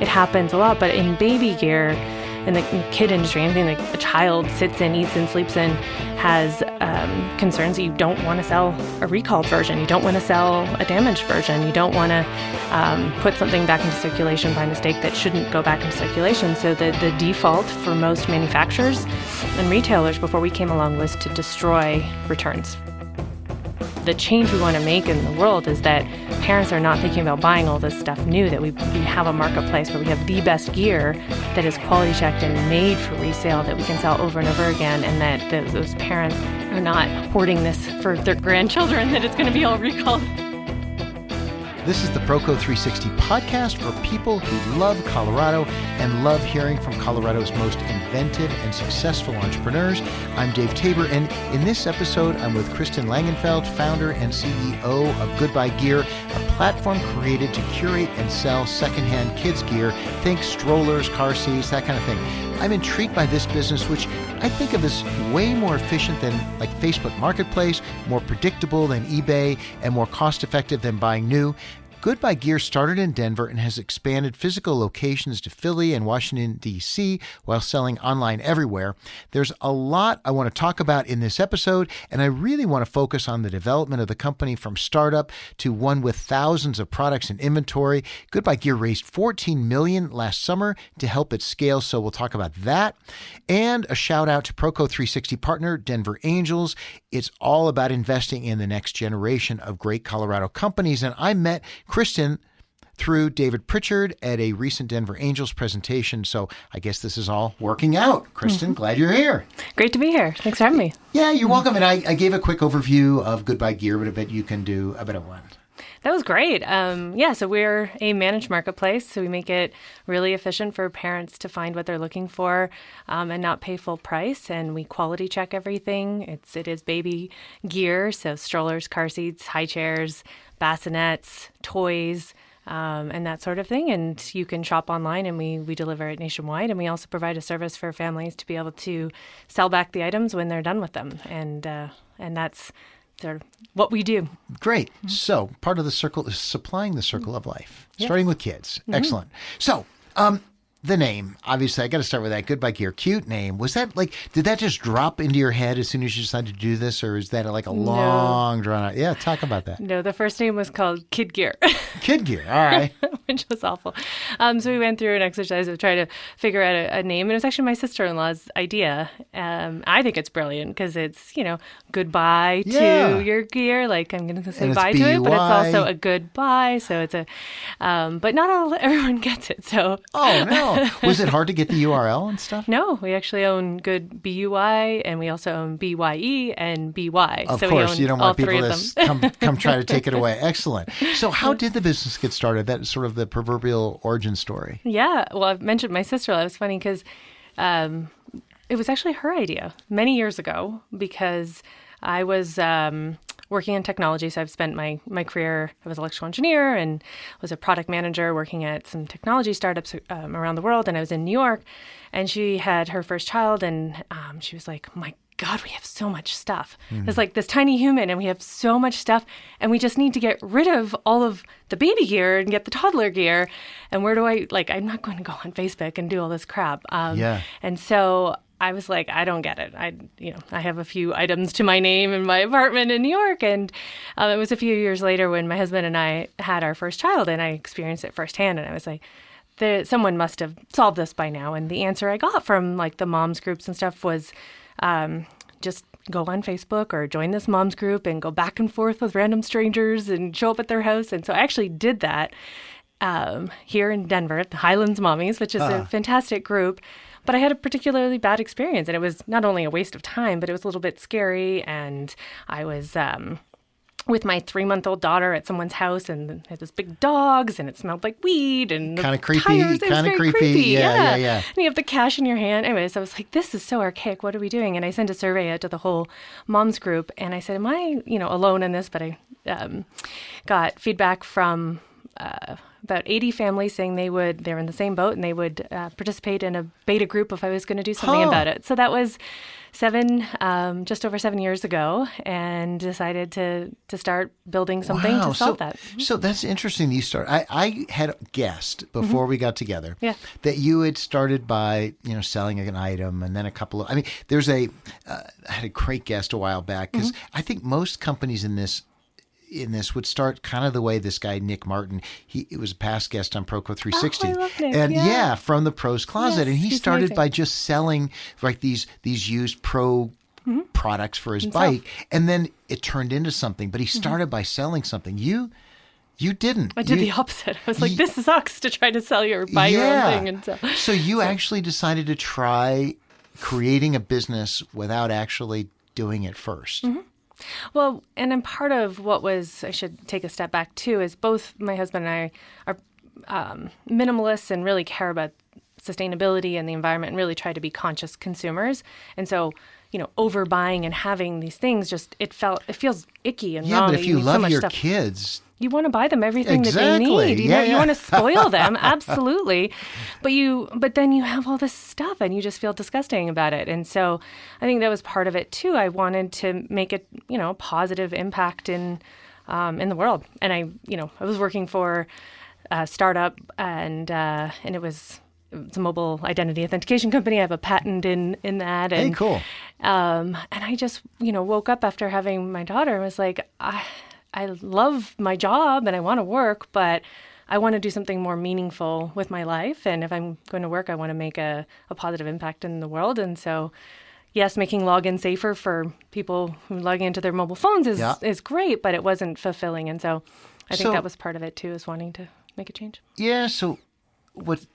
it happens a lot. But in baby gear, in the, kid industry, anything like a child sits in, eats in, sleeps in, has um, concerns that you don't want to sell a recalled version. You don't want to sell a damaged version. You don't want to um, put something back into circulation by mistake that shouldn't go back into circulation. So the, the default for most manufacturers and retailers before we came along was to destroy returns the change we want to make in the world is that parents are not thinking about buying all this stuff new, that we, we have a marketplace where we have the best gear that is quality checked and made for resale that we can sell over and over again, and that those, those parents are not hoarding this for their grandchildren, that it's going to be all recalled. This is the Proco 360 podcast for people who love Colorado and love hearing from Colorado's most inventive and successful entrepreneurs. I'm Dave Tabor, and in this episode, I'm with Kristin Langenfeld, founder and CEO of GoodBuy Gear, a platform created to curate and sell secondhand kids' gear. Think strollers, car seats, that kind of thing. I'm intrigued by this business, which I think of as way more efficient than like Facebook Marketplace, more predictable than eBay, and more cost effective than buying new. GoodBuy Gear started in Denver and has expanded physical locations to Philly and Washington, D.C., while selling online everywhere. There's a lot I want to talk about in this episode, and I really want to focus on the development of the company from startup to one with thousands of products in inventory. GoodBuy Gear raised 14 million last summer to help it scale, so we'll talk about that. And a shout out to Proco 360 partner Denver Angels. It's all about investing in the next generation of great Colorado companies, and I met Kristin through David Pritchard at a recent Denver Angels presentation. So I guess this is all working out. Kristin, mm-hmm. glad you're here. Great to be here. Thanks for having me. Yeah, you're welcome. And I, I gave a quick overview of GoodBuy Gear, but I bet you can do a better one. That was great. Um, yeah, so we're a managed marketplace, so we make it really efficient for parents to find what they're looking for um, and not pay full price. And we quality check everything. It's it is baby gear, so strollers, car seats, high chairs, bassinets, toys, um, and that sort of thing. And you can shop online, and we we deliver it nationwide. And we also provide a service for families to be able to sell back the items when they're done with them. And uh, and that's sort of what we do. Great. Mm-hmm. So part of the circle is supplying the circle of life, yes. starting with kids. Mm-hmm. Excellent. So. Um, the name, obviously, I got to start with that. GoodBuy Gear, cute name. Was that like? Did that just drop into your head as soon as you decided to do this, or is that like a long drawn out? Yeah, talk about that. No, the first name was called Kid Gear. Kid Gear, all right. Which was awful. Um, so we went through an exercise of trying to figure out a, a name, and it was actually my sister in law's idea. Um, I think it's brilliant because it's you know goodbye yeah. to your gear. Like I'm going to say bye to it, but it's also a goodbye. So it's a, um, but not all everyone gets it. So oh no. Was it hard to get the URL and stuff? No, we actually own good BUY and we also own BYE and BY. Of so course, you don't want people to come come try to take it away. Excellent. So, how did the business get started? That's sort of the proverbial origin story. Yeah. Well, I've mentioned my sister. That was funny because um, it was actually her idea many years ago because I was. Um, working in technology. So I've spent my my career. I was an electrical engineer and was a product manager working at some technology startups um, around the world. And I was in New York, and she had her first child, and um, she was like, "My God, we have so much stuff. Mm-hmm. It's like this tiny human, and we have so much stuff, and we just need to get rid of all of the baby gear and get the toddler gear. And where do I like? I'm not going to go on Facebook and do all this crap. Um, yeah. And so I was like, I don't get it. I, you know, I have a few items to my name in my apartment in New York, and um, it was a few years later when my husband and I had our first child, and I experienced it firsthand, and I was like, there, someone must have solved this by now. And the answer I got from like the moms groups and stuff was, um, just go on Facebook or join this moms group and go back and forth with random strangers and show up at their house. And so I actually did that um, here in Denver at the Highlands Mommies, which is a ah. fantastic group. But I had a particularly bad experience, and it was not only a waste of time, but it was a little bit scary. And I was um, with my three month old daughter at someone's house, and had this big dogs, and it smelled like weed and kind of creepy. Kind of creepy. creepy. Yeah, yeah, yeah, yeah. And you have the cash in your hand. Anyways, I was like, this is so archaic. What are we doing? And I sent a survey out to the whole moms group, and I said, am I, you know, alone in this? But I um, got feedback from uh, about 80 families saying they would, they're in the same boat and they would uh, participate in a beta group if I was going to do something Huh. about it. So that was seven, um, just over seven years ago, and decided to to start building something Wow. to solve so, that. So that's interesting. that You start. I, I had guessed before we got together Mm-hmm. Yeah. that you had started by you know selling an item and then a couple of. I mean, there's a. Uh, I had a great guest a while back because Mm-hmm. I think most companies in this in this would start kind of the way this guy Nick Martin. He it was a past guest on Proco 360, Oh, I love Nick, and yeah. from the Pro's Closet, Yes, and he started amazing. by just selling like these these used pro. Products for his Mm-hmm. Himself. Mm-hmm. bike, and then it turned into something. But he started by selling something. You, you didn't. I did You- the opposite. I was like, Ye- this sucks to try to sell your buy your own thing, and so so you actually decided to try creating a business without actually doing it 1st Mm-hmm. Well, and then part of what was, I should take a step back too, is both my husband and I are um, minimalists and really care about sustainability and the environment and really try to be conscious consumers. And so, you know, overbuying and having these things just, it felt, it feels icky and Yeah, wrong. but if you you need so love your stuff. kids, you want to buy them everything that they need. You Yeah, know, yeah. you want to spoil them, absolutely. But you, but then you have all this stuff, and you just feel disgusting about it. And so, I think that was part of it too. I wanted to make it, you know, a positive impact in, um, in the world. And I, you know, I was working for a startup, and uh, and it was. It's a mobile identity authentication company. I have a patent in in that. And, hey, cool. um, and I just, you know, woke up after having my daughter and was like, I, I love my job and I want to work, but I want to do something more meaningful with my life. And if I'm going to work, I want to make a, a positive impact in the world. And so, yes, making login safer for people who log into their mobile phones is, Yeah. is great, but it wasn't fulfilling. And so I think So- that was part of it too, is wanting to make a change. Yeah. So, what?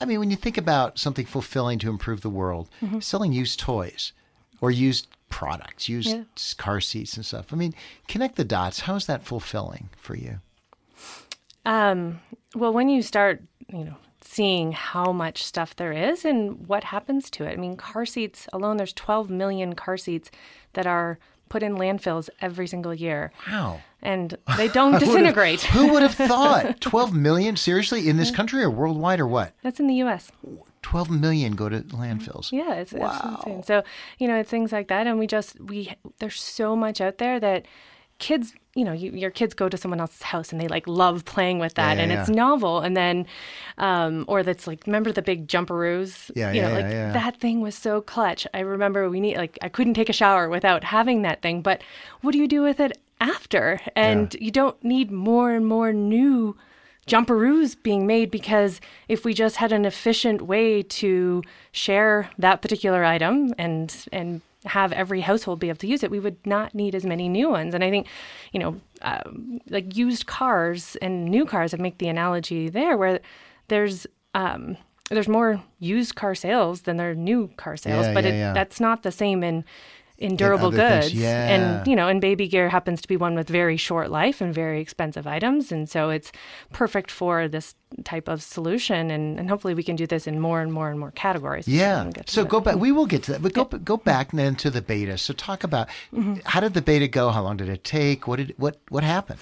I mean, when you think about something fulfilling to improve the world, Mm-hmm. selling used toys or used products, used Yeah. car seats and stuff. I mean, connect the dots. How is that fulfilling for you? Um, well, when you start, you know, seeing how much stuff there is and what happens to it. I mean, car seats alone, there's 12 million car seats that are put in landfills every single year, Wow. and they don't disintegrate. Who would have thought? 12 million? Seriously? In this country or worldwide or what? That's in the U.S. 12 million go to landfills. Yeah, it's, it's insane. So you know, it's things like that, and we just we there's so much out there that kids, you know, you, your kids go to someone else's house and they like love playing with that, Yeah, and yeah, it's novel, and then, um, or that's like remember the big jumperoos? Yeah, you know, yeah, like yeah, yeah. that thing was so clutch. I remember we need like I couldn't take a shower without having that thing, but what do you do with it after? And you don't need more and more new jumperoos being made because if we just had an efficient way to share that particular item and and have every household be able to use it, we would not need as many new ones. And I think, you know, um, like used cars and new cars, I'd make the analogy there where there's um, there's more used car sales than there are new car sales, Yeah, but yeah, it, yeah. that's not the same in in durable things, goods. yeah. And you know, and baby gear happens to be one with very short life and very expensive items, and so it's perfect for this type of solution. And, and hopefully, we can do this in more and more and more categories. Yeah. We'll get to So that. go back. We will get to that. But go go back then to the beta. So talk about Mm-hmm. how did the beta go? How long did it take? What did what what happened?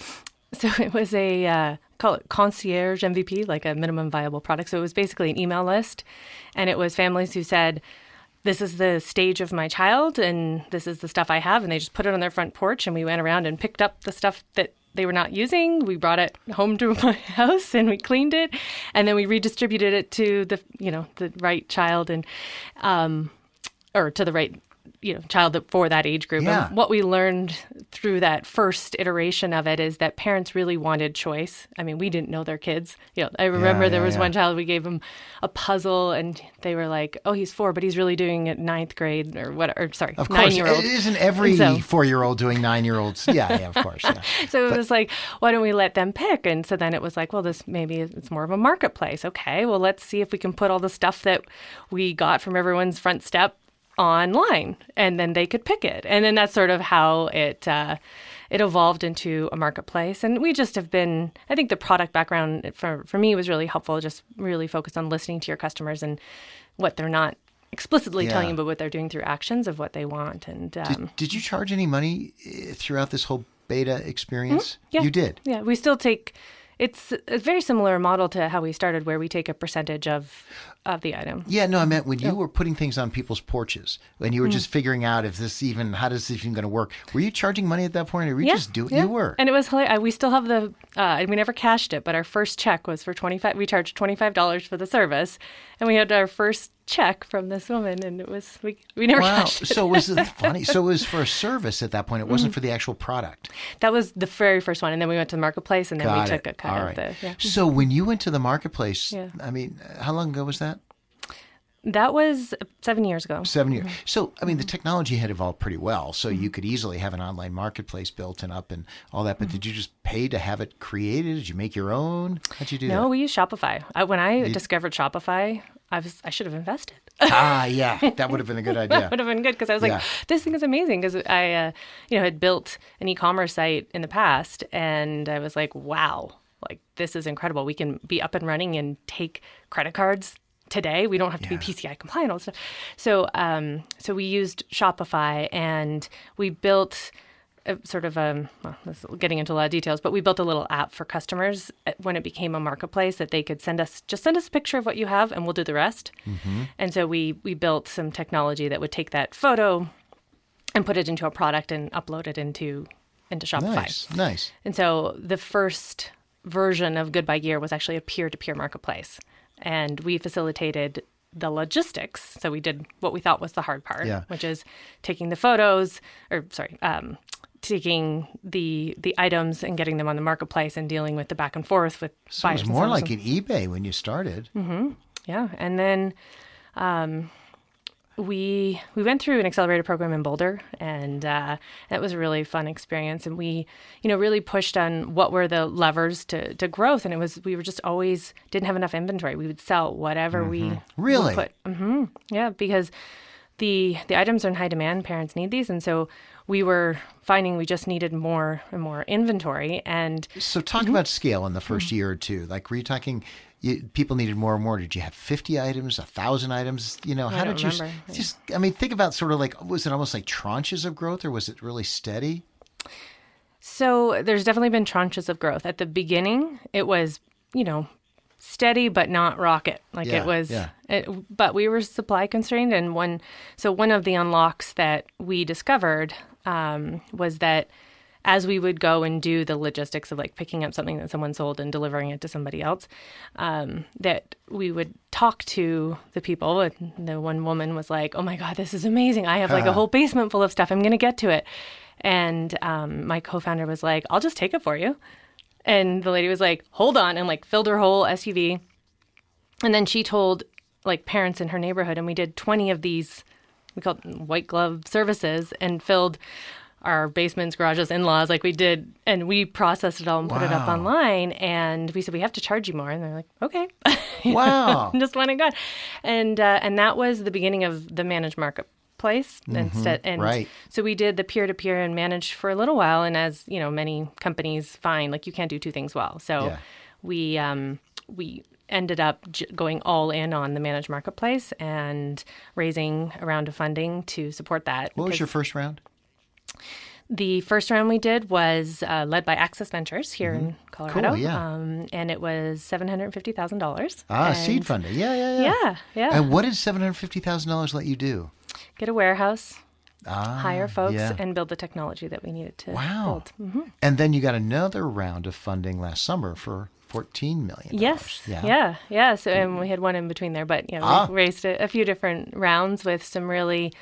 So it was a uh, call it concierge MVP, like a minimum viable product. So it was basically an email list, and it was families who said, "This is the stage of my child, and this is the stuff I have," and they just put it on their front porch, and we went around and picked up the stuff that they were not using. We brought it home to my house and we cleaned it, and then we redistributed it to the you know the right child and um, or to the right you know child for that age group Yeah. and what we learned through that first iteration of it is that parents really wanted choice i mean we didn't know their kids you know i remember there yeah, was yeah. one child we gave him a puzzle and they were like oh he's four but he's really doing it ninth grade or what or sorry Of nine-year-old. it isn't every so- four year old doing nine year olds. Yeah, yeah, of course. Yeah. so it was like, why don't we let them pick? And so then it was like, well, this maybe it's more of a marketplace. Okay, well, let's see if we can put all the stuff that we got from everyone's front step online, and then they could pick it. And then that's sort of how it uh, it evolved into a marketplace. And we just have been, I think, the product background for for me was really helpful. Just really focused on listening to your customers and what they're not explicitly telling you, but what they're doing through actions of what they want. And um, Did, did you charge any money eh, throughout this whole beta experience? Mm-hmm. Yeah. You did. Yeah, we still take. It's a very similar model to how we started, where we take a percentage of of the item. Yeah, no, I meant when you were putting things on people's porches, when you were just figuring out if this even, how does this even going to work? Were you charging money at that point, or were you Yeah, just doing? yeah. You were. and it was hilarious. We still have the, uh, and we never cashed it, but our first check was for twenty five. We charged twenty five dollars for the service, and we had our first check from this woman, and it was we we never Wow. it. so was it funny? So it was for a service at that point. It Mm-hmm. wasn't for the actual product. that was the very first one, and then we went to the marketplace, and then Got we took a cut All of right. the. Yeah. So when you went to the marketplace, Yeah. I mean, how long ago was that? That was seven years ago. Seven Mm-hmm. years. So, I mean, the technology had evolved pretty well. So you could easily have an online marketplace built and up and all that. But Mm-hmm. did you just pay to have it created? Did you make your own? How'd you do No, that? we use Shopify. I, when I discovered Shopify, I was I should have invested. ah, yeah, that would have been a good idea. that would have been good because I was Yeah. like, this thing is amazing because I, uh, you know, had built an e-commerce site in the past, and I was like, wow, like this is incredible. We can be up and running and take credit cards today. We don't have to Yeah. be PCI compliant all stuff. So, um, so we used Shopify and we built. A, sort of um well, this is getting into a lot of details, but we built a little app for customers uh, when it became a marketplace that they could send us just send us a picture of what you have and we'll do the rest. And so we we built some technology that would take that photo and put it into a product and upload it into into Shopify. Nice, nice. And so the first version of GoodBuy Gear was actually a peer-to-peer marketplace, and we facilitated the logistics. So we did what we thought was the hard part, Yeah. which is taking the photos, or sorry, um, taking the the items and getting them on the marketplace and dealing with the back and forth with So it was more like an eBay when you started. yeah, and then um, we we went through an accelerator program in Boulder, and uh, that was a really fun experience. And we, you know, really pushed on what were the levers to, to growth. And it was we were just always didn't have enough inventory. We would sell whatever we Really? put. hmm yeah, because the the items are in high demand. Parents need these, and so we were finding we just needed more and more inventory. And So talk about scale in the 1st Mm. year or two. Like, were you talking? You, people needed more and more. Did you have fifty items, a thousand items? You know, how don't did you remember. Just? I mean, think about sort of like was it almost like tranches of growth, or was it really steady? So there's definitely been tranches of growth. At the beginning, it was, you know, steady but not rocket. Like Yeah, it was, yeah. it, but we were supply constrained. And one, so one of the unlocks that we discovered um, was that as we would go and do the logistics of like picking up something that someone sold and delivering it to somebody else, um, that we would talk to the people. And the one woman was like, "Oh my god, this is amazing! I have like a whole basement full of stuff. I'm gonna get to it." And um, my co-founder was like, "I'll just take it for you." And the lady was like, "Hold on," and like filled her whole SUV. And then she told like parents in her neighborhood, and we did 20 of these. We called white glove services, and filled our basements, garages, in-laws, like we did, and we processed it all and put it up online. And we said we have to charge you more, and they're like, okay, Wow. just went and got, and uh, and that was the beginning of the managed marketplace instead. And right. so we did the peer to peer and managed for a little while. And as you know, many companies find like you can't do two things well. So Yeah. we um, we ended up j- going all in on the managed marketplace and raising a round of funding to support that. What was your first round? the first round we did was uh, led by Access Ventures here in Colorado. Mm-hmm. yeah. Um, and it was seven hundred fifty thousand dollars. Ah, seed funding. Yeah, yeah, yeah. Yeah, yeah. And what did seven hundred fifty thousand dollars let you do? Get a warehouse, Ah, hire folks, yeah. and build the technology that we needed to Wow. build. hmm And then you got another round of funding last summer for fourteen million. Yes. Yeah. yeah. So, and we had one in between there, but yeah, we Ah. raised a, a few different rounds with some really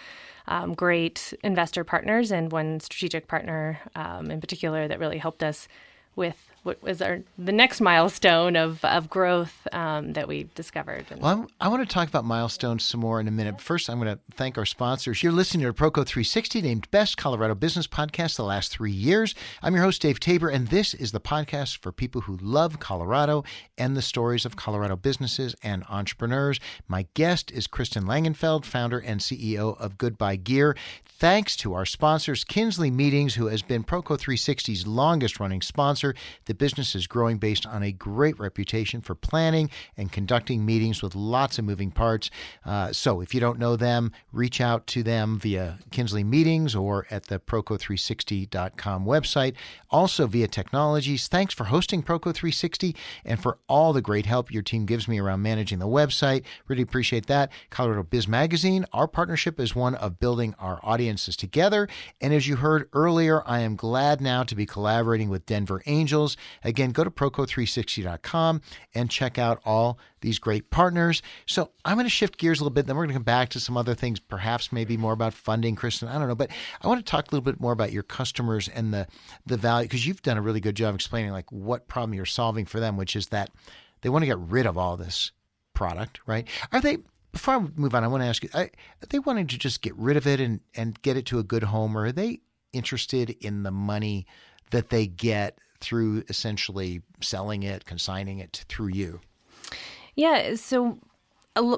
um, great investor partners and one strategic partner um, in particular that really helped us with what was our the next milestone of of growth um, that we discovered. And Well, I'm, I want to talk about milestones some more in a minute. First, I'm going to thank our sponsors. You're listening to Proco 360, named Best Colorado Business Podcast the last three years. I'm your host, Dave Tabor, and this is the podcast for people who love Colorado and the stories of Colorado businesses and entrepreneurs. My guest is Kristin Langenfeld, founder and CEO of GoodBuy Gear. Thanks to our sponsors, Kinsley Meetings, who has been Proco 360's longest running sponsor. The business is growing based on a great reputation for planning and conducting meetings with lots of moving parts. Uh, so if you don't know them, reach out to them via Kinsley Meetings or at the Proco360.com website. Also via Technologies. Thanks for hosting Proco360 and for all the great help your team gives me around managing the website. Really appreciate that. Colorado Biz Magazine, our partnership is one of building our audiences together. And as you heard earlier, I am glad now to be collaborating with Denver Angels. Again, go to Proco360.com and check out all these great partners. So I'm going to shift gears a little bit. Then we're going to come back to some other things, perhaps maybe more about funding, Kristin. I don't know, but I want to talk a little bit more about your customers and the the value because you've done a really good job explaining like what problem you're solving for them, which is that they want to get rid of all this product, right? Are they? Before I move on, I want to ask you: Are they wanting to just get rid of it and and get it to a good home, or are they interested in the money that they get through essentially selling it, consigning it through you? Yeah. So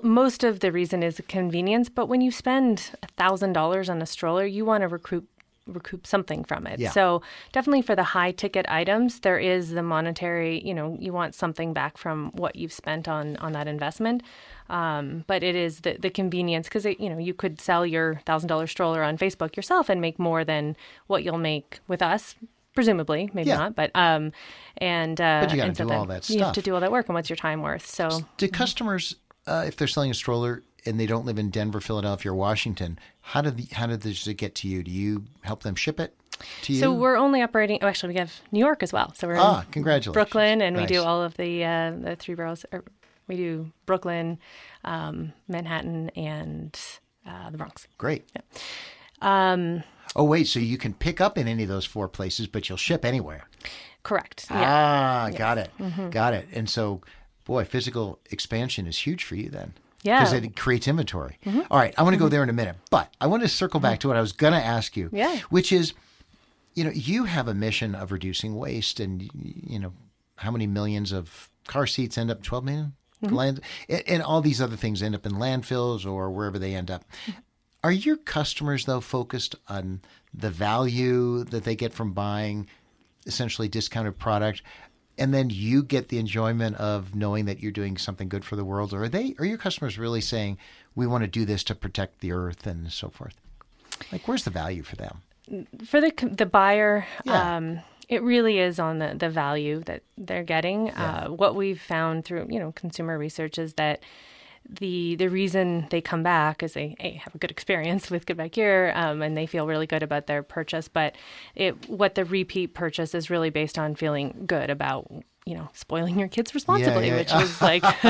most of the reason is convenience, but when you spend thousand dollars on a stroller, you want to recoup recoup something from it. Yeah. So definitely for the high ticket items, there is the monetary. You know, you want something back from what you've spent on on that investment. Um, but it is the the convenience because you know you could sell your thousand dollar stroller on Facebook yourself and make more than what you'll make with us presumably maybe Yeah. not but um and uh But you gotta and so do all that stuff. you have to do all that work and what's your time worth so Do customers, uh, if they're selling a stroller and they don't live in Denver, Philadelphia, or Washington, how do the, how does it get to you? Do you help them ship it to you? So we're only operating. Oh, actually, we have New York as well. So we're Ah, in congratulations. Brooklyn, and we do all of the uh, the three boroughs. Or we do Brooklyn, um, Manhattan, and uh, the Bronx. Great. Um, Oh wait, so you can pick up in any of those four places, but you'll ship anywhere. correct. Yeah. Mm-hmm. Ah, got it, got it. And so, boy, physical expansion is huge for you then. Yeah. Mm-hmm. Because it creates inventory. All right, I want to go there in a minute, but I want to circle back to what I was going to ask you. Yeah. Which is, you know, you have a mission of reducing waste, and you know, how many millions of car seats end up? Twelve million? Mm-hmm. Land, and, and all these other things end up in landfills or wherever they end up. Are your customers though focused on the value that they get from buying essentially discounted product and then you get the enjoyment of knowing that you're doing something good for the world or are they are your customers really saying we want to do this to protect the earth and so forth? Like where's the value for them? for the the buyer, Yeah. um, it really is on the, the value that they're getting. Uh, what we've found through you know consumer research is that the the reason they come back is they have a good experience with GoodBuy Gear um, and they feel really good about their purchase. But it what the repeat purchase is really based on feeling good about you know spoiling your kids responsibly, yeah. which is like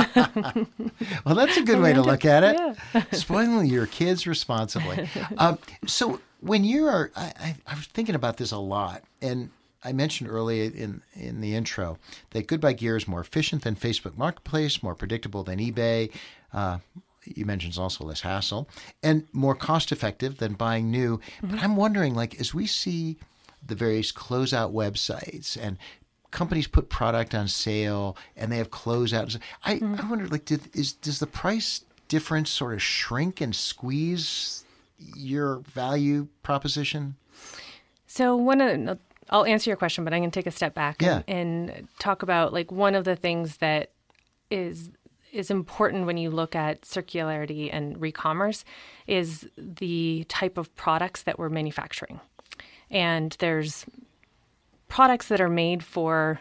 Well, that's a good way to look at it. Yeah. Spoiling your kids responsibly. Um, so when you are, I, I, I was thinking about this a lot, and I mentioned earlier in in the intro that GoodBuy Gear is more efficient than Facebook Marketplace, more predictable than eBay. Uh, you mentioned it's also less hassle and more cost effective than buying new. But I'm wondering, like, as we see the various closeout websites and companies put product on sale and they have closeouts. I, I wonder, like, did, is does the price difference sort of shrink and squeeze your value proposition? So one of the, I'll answer your question, but I'm going to take a step back Yeah. and, and talk about like one of the things that is is important when you look at circularity and re-commerce is the type of products that we're manufacturing. And there's products that are made for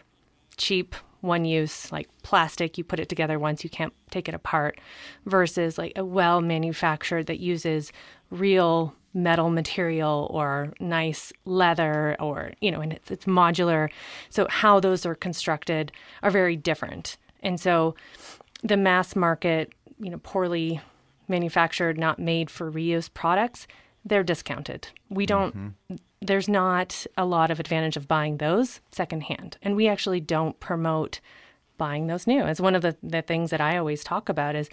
cheap one use like plastic you put it together once you can't take it apart versus like a well manufactured that uses real metal material or nice leather or you know and it's, it's modular so how those are constructed are very different and so the mass market you know poorly manufactured not made for reuse products they're discounted we don't mm-hmm. there's not a lot of advantage of buying those secondhand. And we actually don't promote buying those new. It's one of the, the things that I always talk about is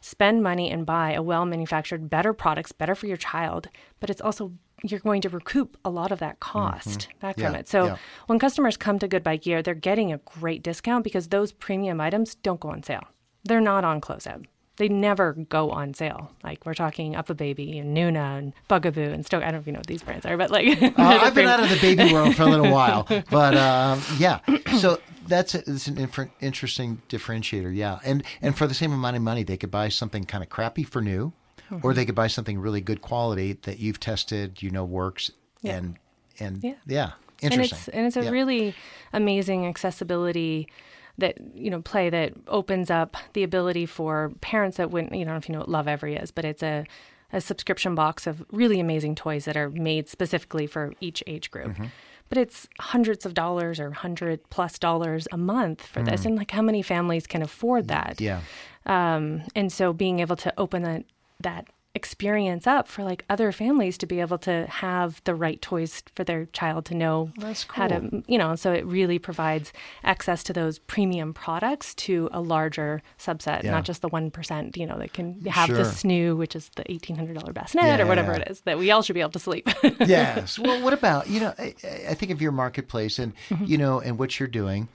spend money and buy a well manufactured, better products, better for your child, but it's also you're going to recoup a lot of that mm-hmm. cost back from it. So yeah. when customers come to GoodBuy Gear, they're getting a great discount because those premium items don't go on sale. They're not on closeout. they never go on sale. Like we're talking UPPAbaby and Nuna and Bugaboo and Stokke. I don't know if you know what these brands are, but like uh, I've been out of the baby world for a little while, but um, yeah. So that's a, it's an inf- interesting differentiator, yeah. And and for the same amount of money, they could buy something kind of crappy for new, mm-hmm. or they could buy something really good quality that you've tested, you know, works, yeah. and and yeah. yeah. Interesting. And it's, and it's a yeah. really amazing accessibility that you know play that opens up the ability for parents that wouldn't you know if you know what Lovevery is, but it's a a subscription box of really amazing toys that are made specifically for each age group. Mm-hmm. But it's hundreds of dollars or hundred plus dollars a month for mm. this, and like how many families can afford that? Yeah. Um, and so being able to open that that experience up for like other families to be able to have the right toys for their child to know cool. how to you know so it really provides access to those premium products to a larger subset yeah. not just the 1% you know that can have sure. the snoo which is the $1800 bassinet yeah, or whatever yeah. it is that we all should be able to sleep yes well what about you know I, I think of your marketplace and mm-hmm. you know and what you're doing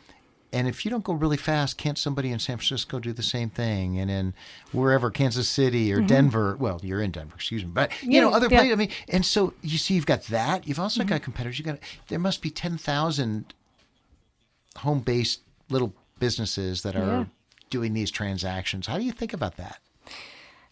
and if you don't go really fast, can't somebody in San Francisco do the same thing? And in wherever, Kansas City or mm-hmm. Denver, well, you're in Denver, excuse me, but you yeah, know, other yeah. places. I mean, and so you see, you've got that. You've also mm-hmm. got competitors. You got there must be ten thousand home-based little businesses that are yeah. doing these transactions. How do you think about that?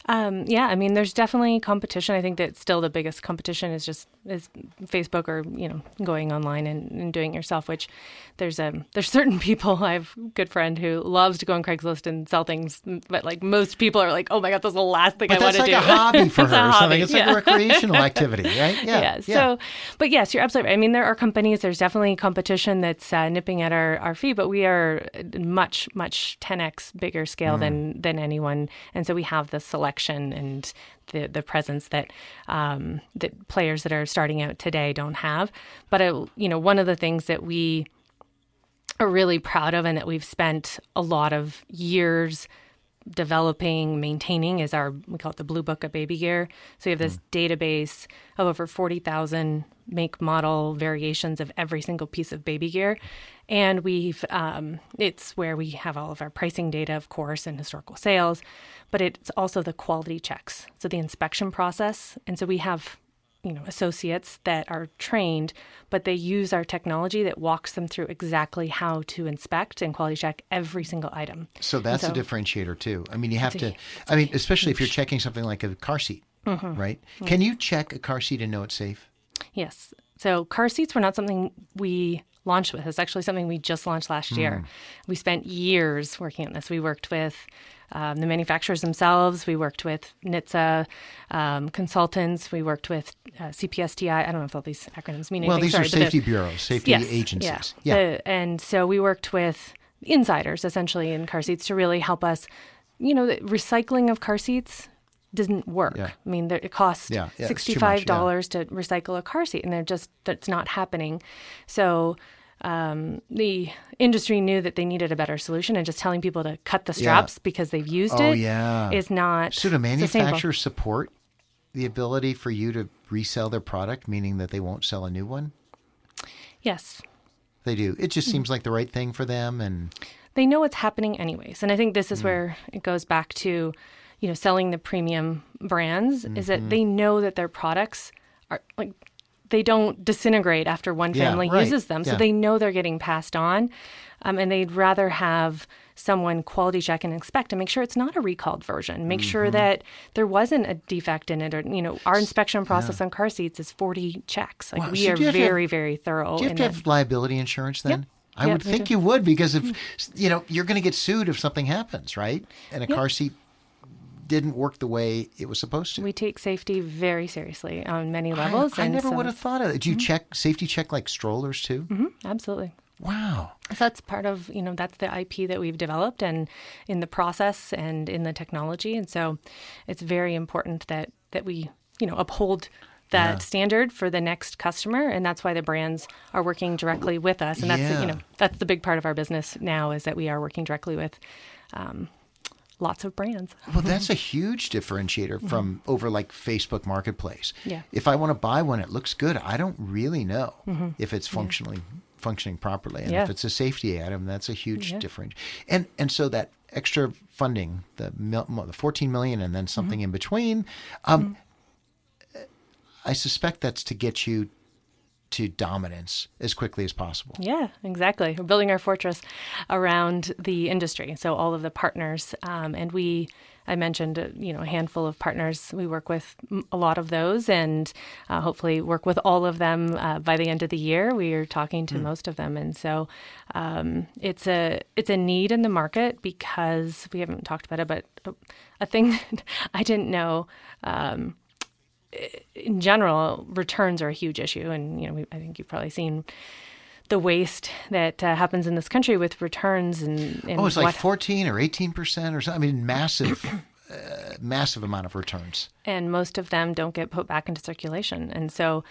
Um, yeah, I mean, there's definitely competition. I think that still the biggest competition is just is Facebook or you know going online and, and doing it yourself. Which there's a um, there's certain people. I have a good friend who loves to go on Craigslist and sell things, but like most people are like, oh my god, that's the last thing but I want to like do. It's like a hobby for her. Or something. It's yeah. like a recreational activity, right? Yeah. yeah. So, but yes, you're absolutely. Right. I mean, there are companies. There's definitely competition that's uh, nipping at our our feet, but we are much much 10x bigger scale mm. than than anyone, and so we have the selection and the the presence that um, that players that are starting out today don't have. But it, uh, you know, one of the things that we are really proud of and that we've spent a lot of years developing, maintaining is our we call it the Blue Book of Baby Gear. So we have this mm. database of over forty thousand make model variations of every single piece of baby gear, and we've um, it's where we have all of our pricing data, of course, and historical sales, but it's also the quality checks, so the inspection process, and so we have you know associates that are trained but they use our technology that walks them through exactly how to inspect and quality check every single item so that's so, a differentiator too i mean you have to a, i mean especially huge. if you're checking something like a car seat mm-hmm. right mm-hmm. can you check a car seat and know it's safe yes so car seats were not something we launched with it's actually something we just launched last mm. year we spent years working on this we worked with um, the manufacturers themselves. We worked with NHTSA um, consultants. We worked with uh, CPSTI. I don't know if all these acronyms mean anything. Well, these Sorry, are safety the, bureaus, safety yes, agencies. Yeah. yeah. The, and so we worked with insiders essentially in car seats to really help us. You know, the recycling of car seats doesn't work. Yeah. I mean, it costs yeah, yeah, sixty-five dollars to recycle a car seat, and they're just that's not happening. So um, the industry knew that they needed a better solution, and just telling people to cut the straps because they've used oh, it yeah. is not. So, do manufacturers support the ability for you to resell their product, meaning that they won't sell a new one? Yes, they do. It just seems like the right thing for them, and they know what's happening anyways. And I think this is mm. where it goes back to, you know, selling the premium brands mm-hmm. is that mm-hmm. they know that their products are like they don't disintegrate after one family yeah, right. uses them. So yeah. they know they're getting passed on. Um, and they'd rather have someone quality check and inspect and make sure it's not a recalled version. Make mm-hmm. sure that there wasn't a defect in it, or you know, our inspection process yeah. on car seats is forty checks. Like wow. we so are very, have, very thorough. Do you have to have liability insurance then? I would think you would because if mm-hmm. you know you're going to get sued if something happens, right? And a car seat didn't work the way it was supposed to. We take safety very seriously on many levels. I, I never so, would have thought of it. Do you mm-hmm. check safety check like strollers too? Mm-hmm, absolutely. Wow. So that's part of, you know, that's the IP that we've developed and in the process and in the technology. And so it's very important that that we, you know, uphold that yeah. standard for the next customer and that's why the brands are working directly with us and that's yeah. you know that's the big part of our business now is that we are working directly with um, lots of brands. well, that's a huge differentiator mm-hmm. from mm-hmm. over like Facebook Marketplace. Yeah. If I want to buy one, it looks good. I don't really know mm-hmm. if it's functionally yeah. functioning properly, and yeah. if it's a safety item, that's a huge yeah. difference. And and so that extra funding, the mil- the 14 million, and then something in between. Um, I suspect that's to get you to dominance as quickly as possible. Yeah, exactly. We're building our fortress around the industry. So all of the partners, um, and we, I mentioned, uh, you know, a handful of partners. We work with a lot of those, and uh, hopefully work with all of them uh, by the end of the year. We are talking to most of them, and so um, it's a it's a need in the market because we haven't talked about it, but a thing that I didn't know. Um, in general, returns are a huge issue, and you know, we, I think you've probably seen the waste that uh, happens in this country with returns and, and Oh, it's what, like 14 or 18 percent or something. I mean, massive, uh, massive amount of returns. and most of them don't get put back into circulation, and so.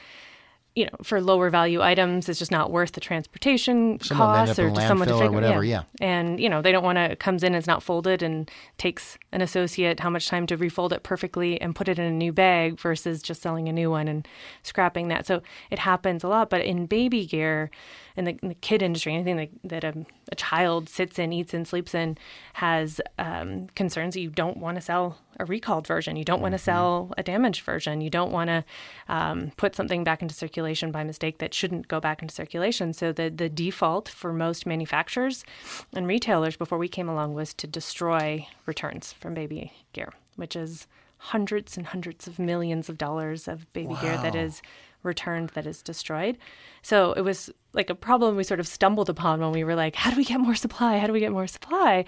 You know, for lower value items, it's just not worth the transportation Some of them end costs or to someone to landfill or figure whatever, yeah. And you know, they don't want to. It comes in, it's not folded, and takes an associate how much time to refold it perfectly and put it in a new bag versus just selling a new one and scrapping that. So it happens a lot. But in baby gear, in the, in the kid industry, anything that, that a, a child sits in, eats in, sleeps in, has um, concerns that you don't want to sell a recalled version. You don't want to sell a damaged version. You don't want to um, put something back into circulation by mistake that shouldn't go back into circulation. So the the default for most manufacturers and retailers before we came along was to destroy returns from baby gear, which is hundreds and hundreds of millions of dollars of baby gear that Wow. is returned that is destroyed. So it was like a problem we sort of stumbled upon when we were like, how do we get more supply? How do we get more supply?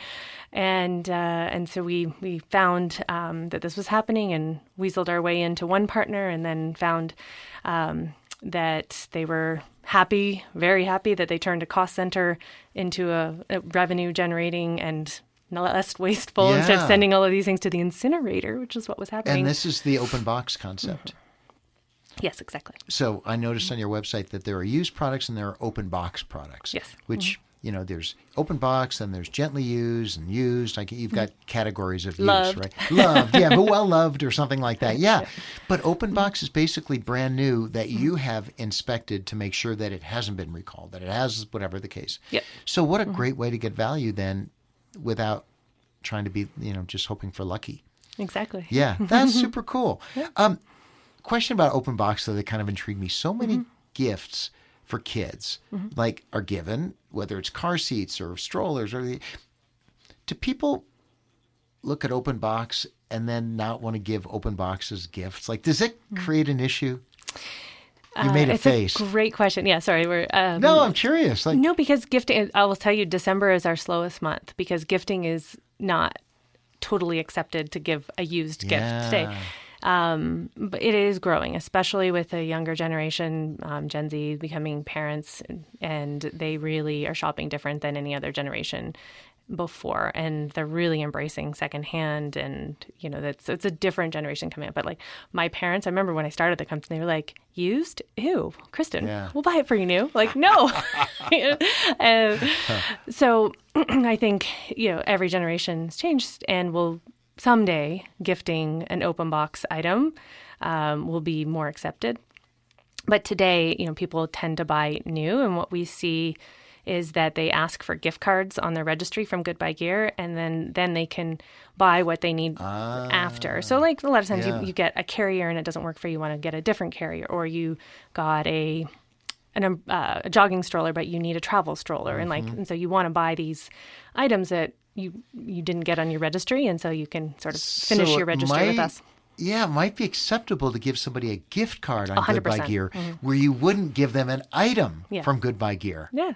And uh, and so we we found um, that this was happening and weaseled our way into one partner, and then found um, that they were happy, very happy that they turned a cost center into a, a revenue generating and less wasteful instead of sending all of these things to the incinerator, which is what was happening. And this is the open box concept. Yes, exactly. So I noticed on your website that there are used products and there are open box products. Yes. Mm-hmm. Which you know, there's open box, and there's gently used and used. Like you've got categories of Mm-hmm. Loved. use, right? Loved, yeah, but well loved or something like that. Yeah. But open box is basically brand new that Mm-hmm. you have inspected to make sure that it hasn't been recalled, that it has whatever the case. Yep. So what a Mm-hmm. great way to get value then, without trying to be, you know, just hoping for lucky. Exactly. Yeah, that's super cool. Um, question about open box though that kind of intrigued me. So many gifts for kids like are given, whether it's car seats or strollers or the. Do people look at open box and then not want to give open boxes gifts? Like, does it create an issue? You made a Uh, it's face. a great question. Yeah, sorry. We're um, no, I'm curious. Like, no, because gifting. I will tell you, December is our slowest month because gifting is not totally accepted to give a used gift today. Um, but it is growing, especially with the younger generation, um, Gen Z becoming parents, and they really are shopping different than any other generation before, and they're really embracing secondhand, and you know that's it's a different generation coming up. But like my parents, I remember when I started the company, they were like, "Used? Ew, Kristin, Yeah. we'll buy it for you new." Like, no. and so I think you know every generation's changed, and will someday gifting an open box item um, will be more accepted. But today, you know, people tend to buy new, and what we see is that they ask for gift cards on their registry from GoodBuy Gear, and then then they can buy what they need after. So, like a lot of times, yeah. you, you get a carrier and it doesn't work for you, you want to get a different carrier, or you got a an, um, uh, a jogging stroller, but you need a travel stroller, and Mm-hmm. like, and so you want to buy these items that you you didn't get on your registry, and so you can sort of finish So your registry with us. Yeah, it might be acceptable to give somebody a gift card on 100%. GoodBuy Gear where you wouldn't give them an item Mm-hmm. Yeah. from GoodBuy Gear. Yeah.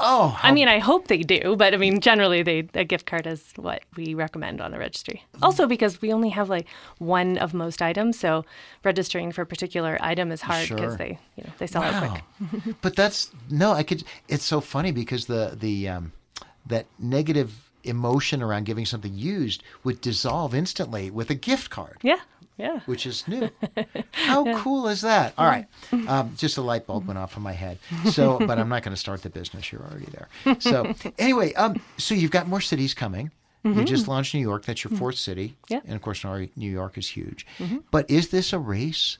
Oh, I mean, I hope they do, but I mean, generally, they a gift card is what we recommend on the registry. Also, because we only have like one of most items, so registering for a particular item is hard Sure. because they, you know, they sell out quick. but that's no, I could. It's so funny because the the um, that negative emotion around giving something used would dissolve instantly with a gift card. Yeah, yeah. which is new. How cool is that? All right, um, just a light bulb went off in my head. So, but I'm not going to start the business. You're already there. So, anyway, um, so you've got more cities coming. You just launched New York. That's your fourth city. Yeah. And of course, New York is huge. But is this a race?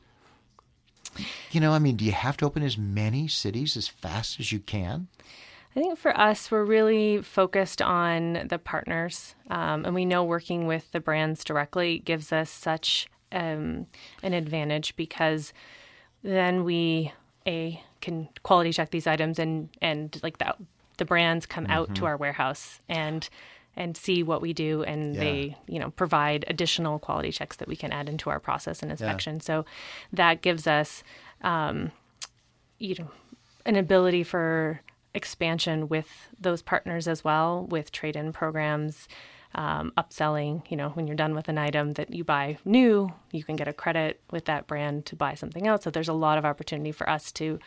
You know, I mean, do you have to open as many cities as fast as you can? I think for us, we're really focused on the partners, um, and we know working with the brands directly gives us such um, an advantage because then we a can quality check these items and and like the the brands come mm-hmm. out to our warehouse and and see what we do and yeah. they you know provide additional quality checks that we can add into our process and inspection yeah. so that gives us um, you know an ability for expansion with those partners as well with trade-in programs um, upselling. You know, when you're done with an item that you buy new, you can get a credit with that brand to buy something else. So there's a lot of opportunity for us to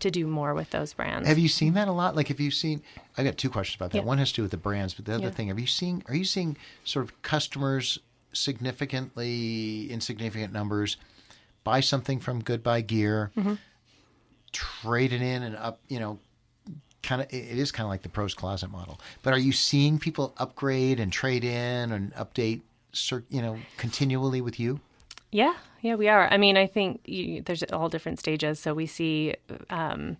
to do more with those brands. Have you seen that a lot? Like, have you seen? I got two questions about that. Yeah. One has to do with the brands, but the other yeah. thing, have you seen? Are you seeing sort of customers significantly insignificant numbers buy something from Goodbuy Gear? Mm-hmm trade it in and up, you know, kind of it is kind of like the Pro's Closet model. But are you seeing people upgrade and trade in and update, you know, continually with you? Yeah, yeah, we are. I mean, I think you, there's all different stages. So we see um,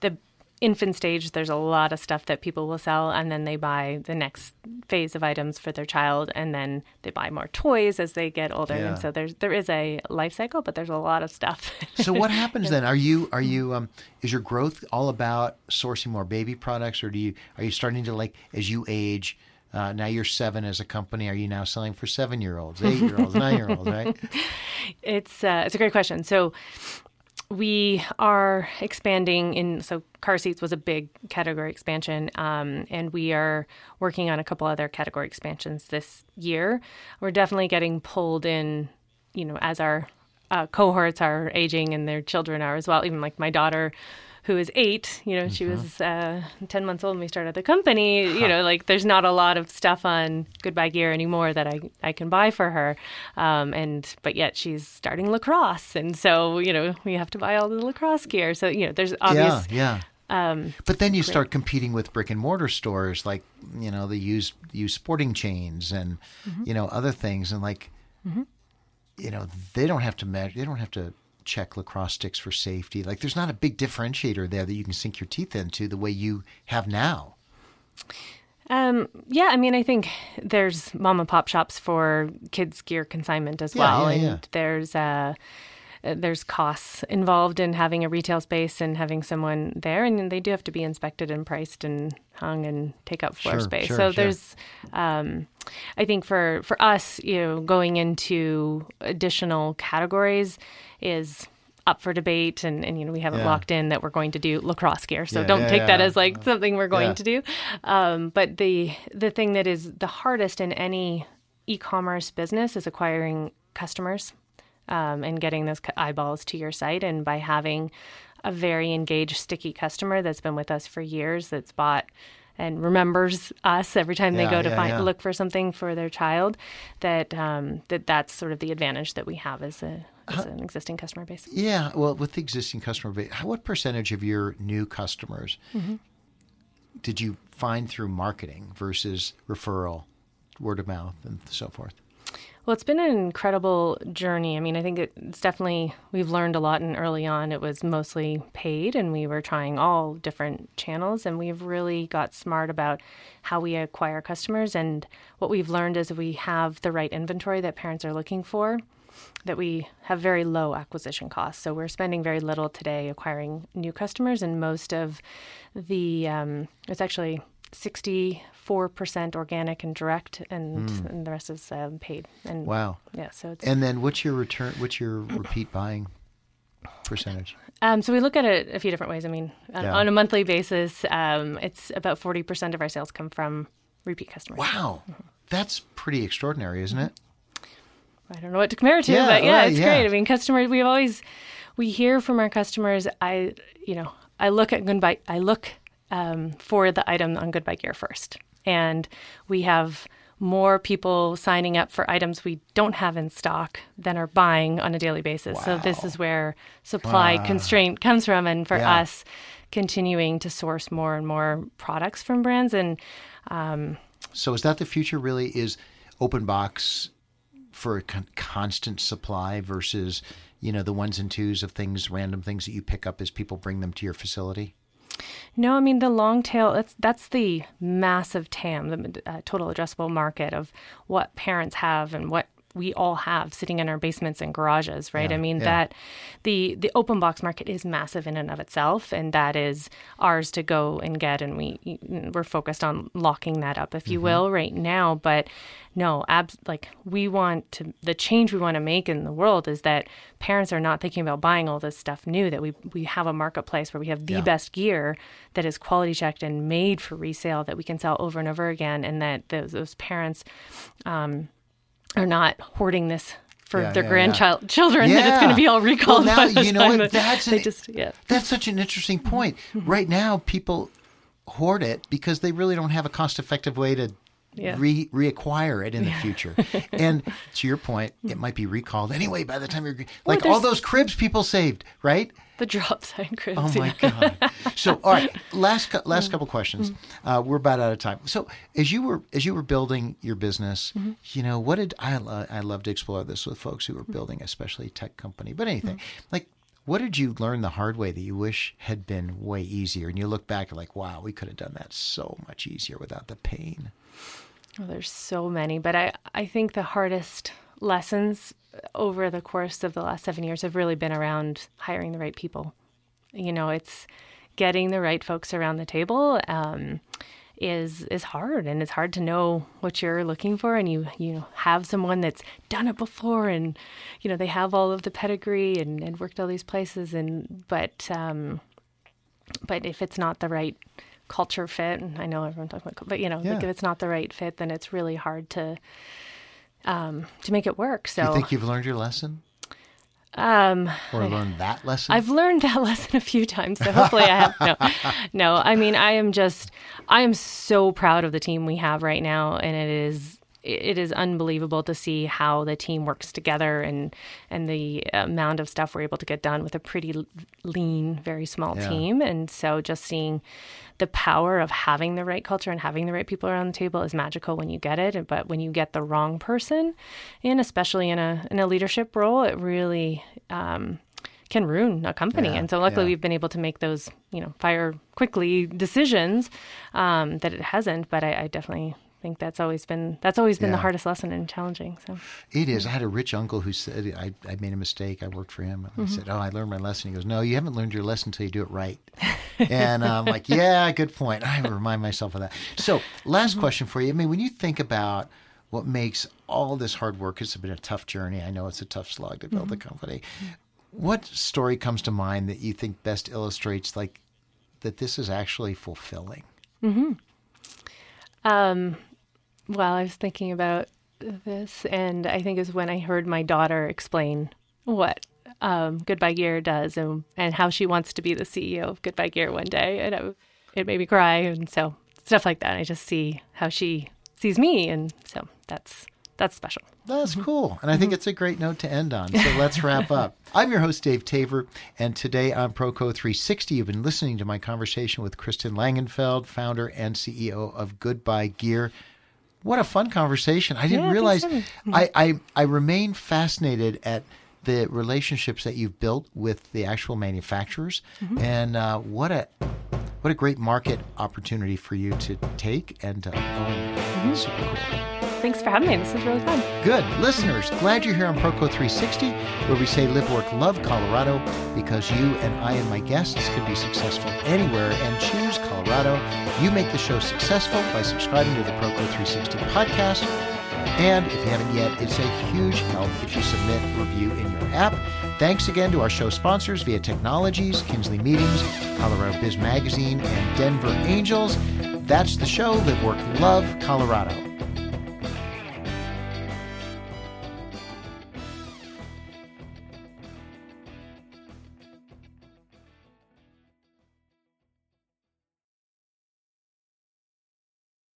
the infant stage, there's a lot of stuff that people will sell, and then they buy the next phase of items for their child, and then they buy more toys as they get older. Yeah. And so there's there is a life cycle, but there's a lot of stuff. so what happens then? Are you are you um, is your growth all about sourcing more baby products, or do you are you starting to like as you age? Uh, now you're seven as a company. Are you now selling for seven year olds, eight year olds, nine year olds? Right? It's uh, it's a great question. So we are expanding in so car seats was a big category expansion um, and we are working on a couple other category expansions this year. We're definitely getting pulled in you know as our uh, cohorts are aging and their children are as well even like my daughter who is eight, you know, mm-hmm. she was uh, 10 months old when we started the company, you know, like there's not a lot of stuff on GoodBuy Gear anymore that I, I can buy for her. Um, and, but yet she's starting lacrosse. And so, you know, we have to buy all the lacrosse gear. So, you know, there's obvious. Yeah, yeah. Um, but then you great. start competing with brick and mortar stores like, you know, the used, used sporting chains and, mm-hmm. you know, other things. And like, mm-hmm. you know, they don't have to measure, they don't have to check lacrosse sticks for safety. Like there's not a big differentiator there that you can sink your teeth into the way you have now. Um, yeah, I mean, I think there's mom and pop shops for kids gear consignment as yeah, well, yeah, and yeah. there's uh, uh, there's costs involved in having a retail space and having someone there, and they do have to be inspected and priced and hung and take up floor sure, space. Sure, so sure. there's, um, I think for for us, you know, going into additional categories is up for debate and, and you know we haven't yeah. locked in that we're going to do lacrosse gear so yeah, don't yeah, take that as like something we're going to do um, but the the thing that is the hardest in any e-commerce business is acquiring customers um, and getting those eyeballs to your site. And by having a very engaged, sticky customer that's been with us for years, that's bought and remembers us every time yeah, they go to yeah, find yeah. look for something for their child, that um, that that's sort of the advantage that we have as a as an existing customer base. Yeah, well, with the existing customer base, what percentage of your new customers mm-hmm. did you find through marketing versus referral, word of mouth, and so forth? Well, it's been an incredible journey. I mean, I think it's definitely, we've learned a lot, and early on it was mostly paid, and we were trying all different channels, and we've really got smart about how we acquire customers. And what we've learned is we have the right inventory that parents are looking for, that we have very low acquisition costs. So we're spending very little today acquiring new customers, and most of the, um, it's actually 64% organic and direct and, mm. and the rest is um, paid and wow yeah so and then what's your return what's your repeat buying percentage um, so we look at it a few different ways i mean yeah. on a monthly basis um, it's about 40% of our sales come from repeat customers wow mm-hmm. that's pretty extraordinary isn't it i don't know what to compare it to yeah, but yeah right, it's yeah. great i mean customers we've always we hear from our customers i you know i look at GoodBuy i look um, for the item on GoodBuy Gear first. And we have more people signing up for items we don't have in stock than are buying on a daily basis. Wow. So this is where supply wow. constraint comes from, and for yeah. us, continuing to source more and more products from brands. And um, so, is that the future? Really, is open box for a con- constant supply versus you know the ones and twos of things, random things that you pick up as people bring them to your facility? No, I mean the long tail. That's that's the massive TAM, the uh, total addressable market of what parents have and what we all have sitting in our basements and garages, right? Yeah, I mean yeah. that the the open box market is massive in and of itself, and that is ours to go and get, and we we're focused on locking that up, if you Mm-hmm. will, right now. But no, abs- like we want to the change we want to make in the world is that parents are not thinking about buying all this stuff new. That we we have a marketplace where we have the Yeah. best gear that is quality checked and made for resale that we can sell over and over again, and that those, those parents um, are not hoarding this for Yeah, their yeah, yeah. grandchild children that it's going to be all recalled. Well, now, you know what? that That's an- just yeah. That's such an interesting point. Mm-hmm. Right now, people hoard it because they really don't have a cost-effective way to Yeah. re- reacquire it in the future. and to your point, it might be recalled anyway by the time you're like all those cribs people saved, right? The drop side cribs. Oh my yeah. god! So, all right, last last mm-hmm. couple questions. Mm-hmm. Uh, we're about out of time. So, as you were as you were building your business, mm-hmm. you know, what did I lo- I love to explore this with folks who are building, especially tech company, but anything like. What did you learn the hard way that you wish had been way easier? And you look back and like, wow, we could have done that so much easier without the pain. Well, there's so many, but I, I think the hardest lessons over the course of the last seven years have really been around hiring the right people. You know, it's getting the right folks around the table um, is is hard, and it's hard to know what you're looking for, and you you have someone that's done it before, and you know they have all of the pedigree and, and worked all these places, and but um, but if it's not the right culture fit and i know everyone talks about but you know Yeah. like if it's not the right fit then it's really hard to um to make it work so You think you've learned your lesson, um or learned that lesson? I've learned that lesson a few times, so hopefully I have. No, no. I mean, I am just, I am so proud of the team we have right now, and it is, it is unbelievable to see how the team works together and and the amount of stuff we're able to get done with a pretty lean, very small Yeah. team. And so, just seeing the power of having the right culture and having the right people around the table is magical when you get it. But when you get the wrong person in, especially in a in a leadership role, it really um, can ruin a company. Yeah, and so luckily yeah. we've been able to make those, you know, fire quickly decisions um, that it hasn't. But I, I definitely think that's always been that's always been Yeah. the hardest lesson and challenging. So It is. I had a rich uncle who said, I, I made a mistake. I worked for him. And I said, Oh, I learned my lesson. He goes, No, you haven't learned your lesson until you do it right. and I'm like, Yeah, good point. I remind myself of that. So, last question for you. I mean, when you think about what makes all this hard work, it's been a tough journey. I know it's a tough slog to build a company. What story comes to mind that you think best illustrates like that this is actually fulfilling? Mhm. Um, well, I was thinking about this, and I think it was when I heard my daughter explain what um, GoodBuy Gear does and, and how she wants to be the CEO of GoodBuy Gear one day. And I, it made me cry. And so, stuff like that. I just see how she sees me. And so, that's that's special. That's cool. And I think it's a great note to end on. So let's wrap up. I'm your host, Dave Tabor, and today on Proco 360, you've been listening to my conversation with Kristin Langenfeld, founder and CEO of GoodBuy Gear. What a fun conversation. I didn't Yeah, realize I, I, I remain fascinated at the relationships that you've built with the actual manufacturers and uh, what a what a great market opportunity for you to take and to own. Super cool. Thanks for having me. This was really fun. Good. Listeners, glad you're here on Proco 360, where we say live, work, love Colorado because you and I and my guests can be successful anywhere and choose Colorado. You make the show successful by subscribing to the Proco 360 podcast. And if you haven't yet, it's a huge help if you submit review in your app. Thanks again to our show sponsors Via Technologies, Kinsley Meetings, Colorado Biz Magazine, and Denver Angels. That's the show, Live, Work, Love Colorado.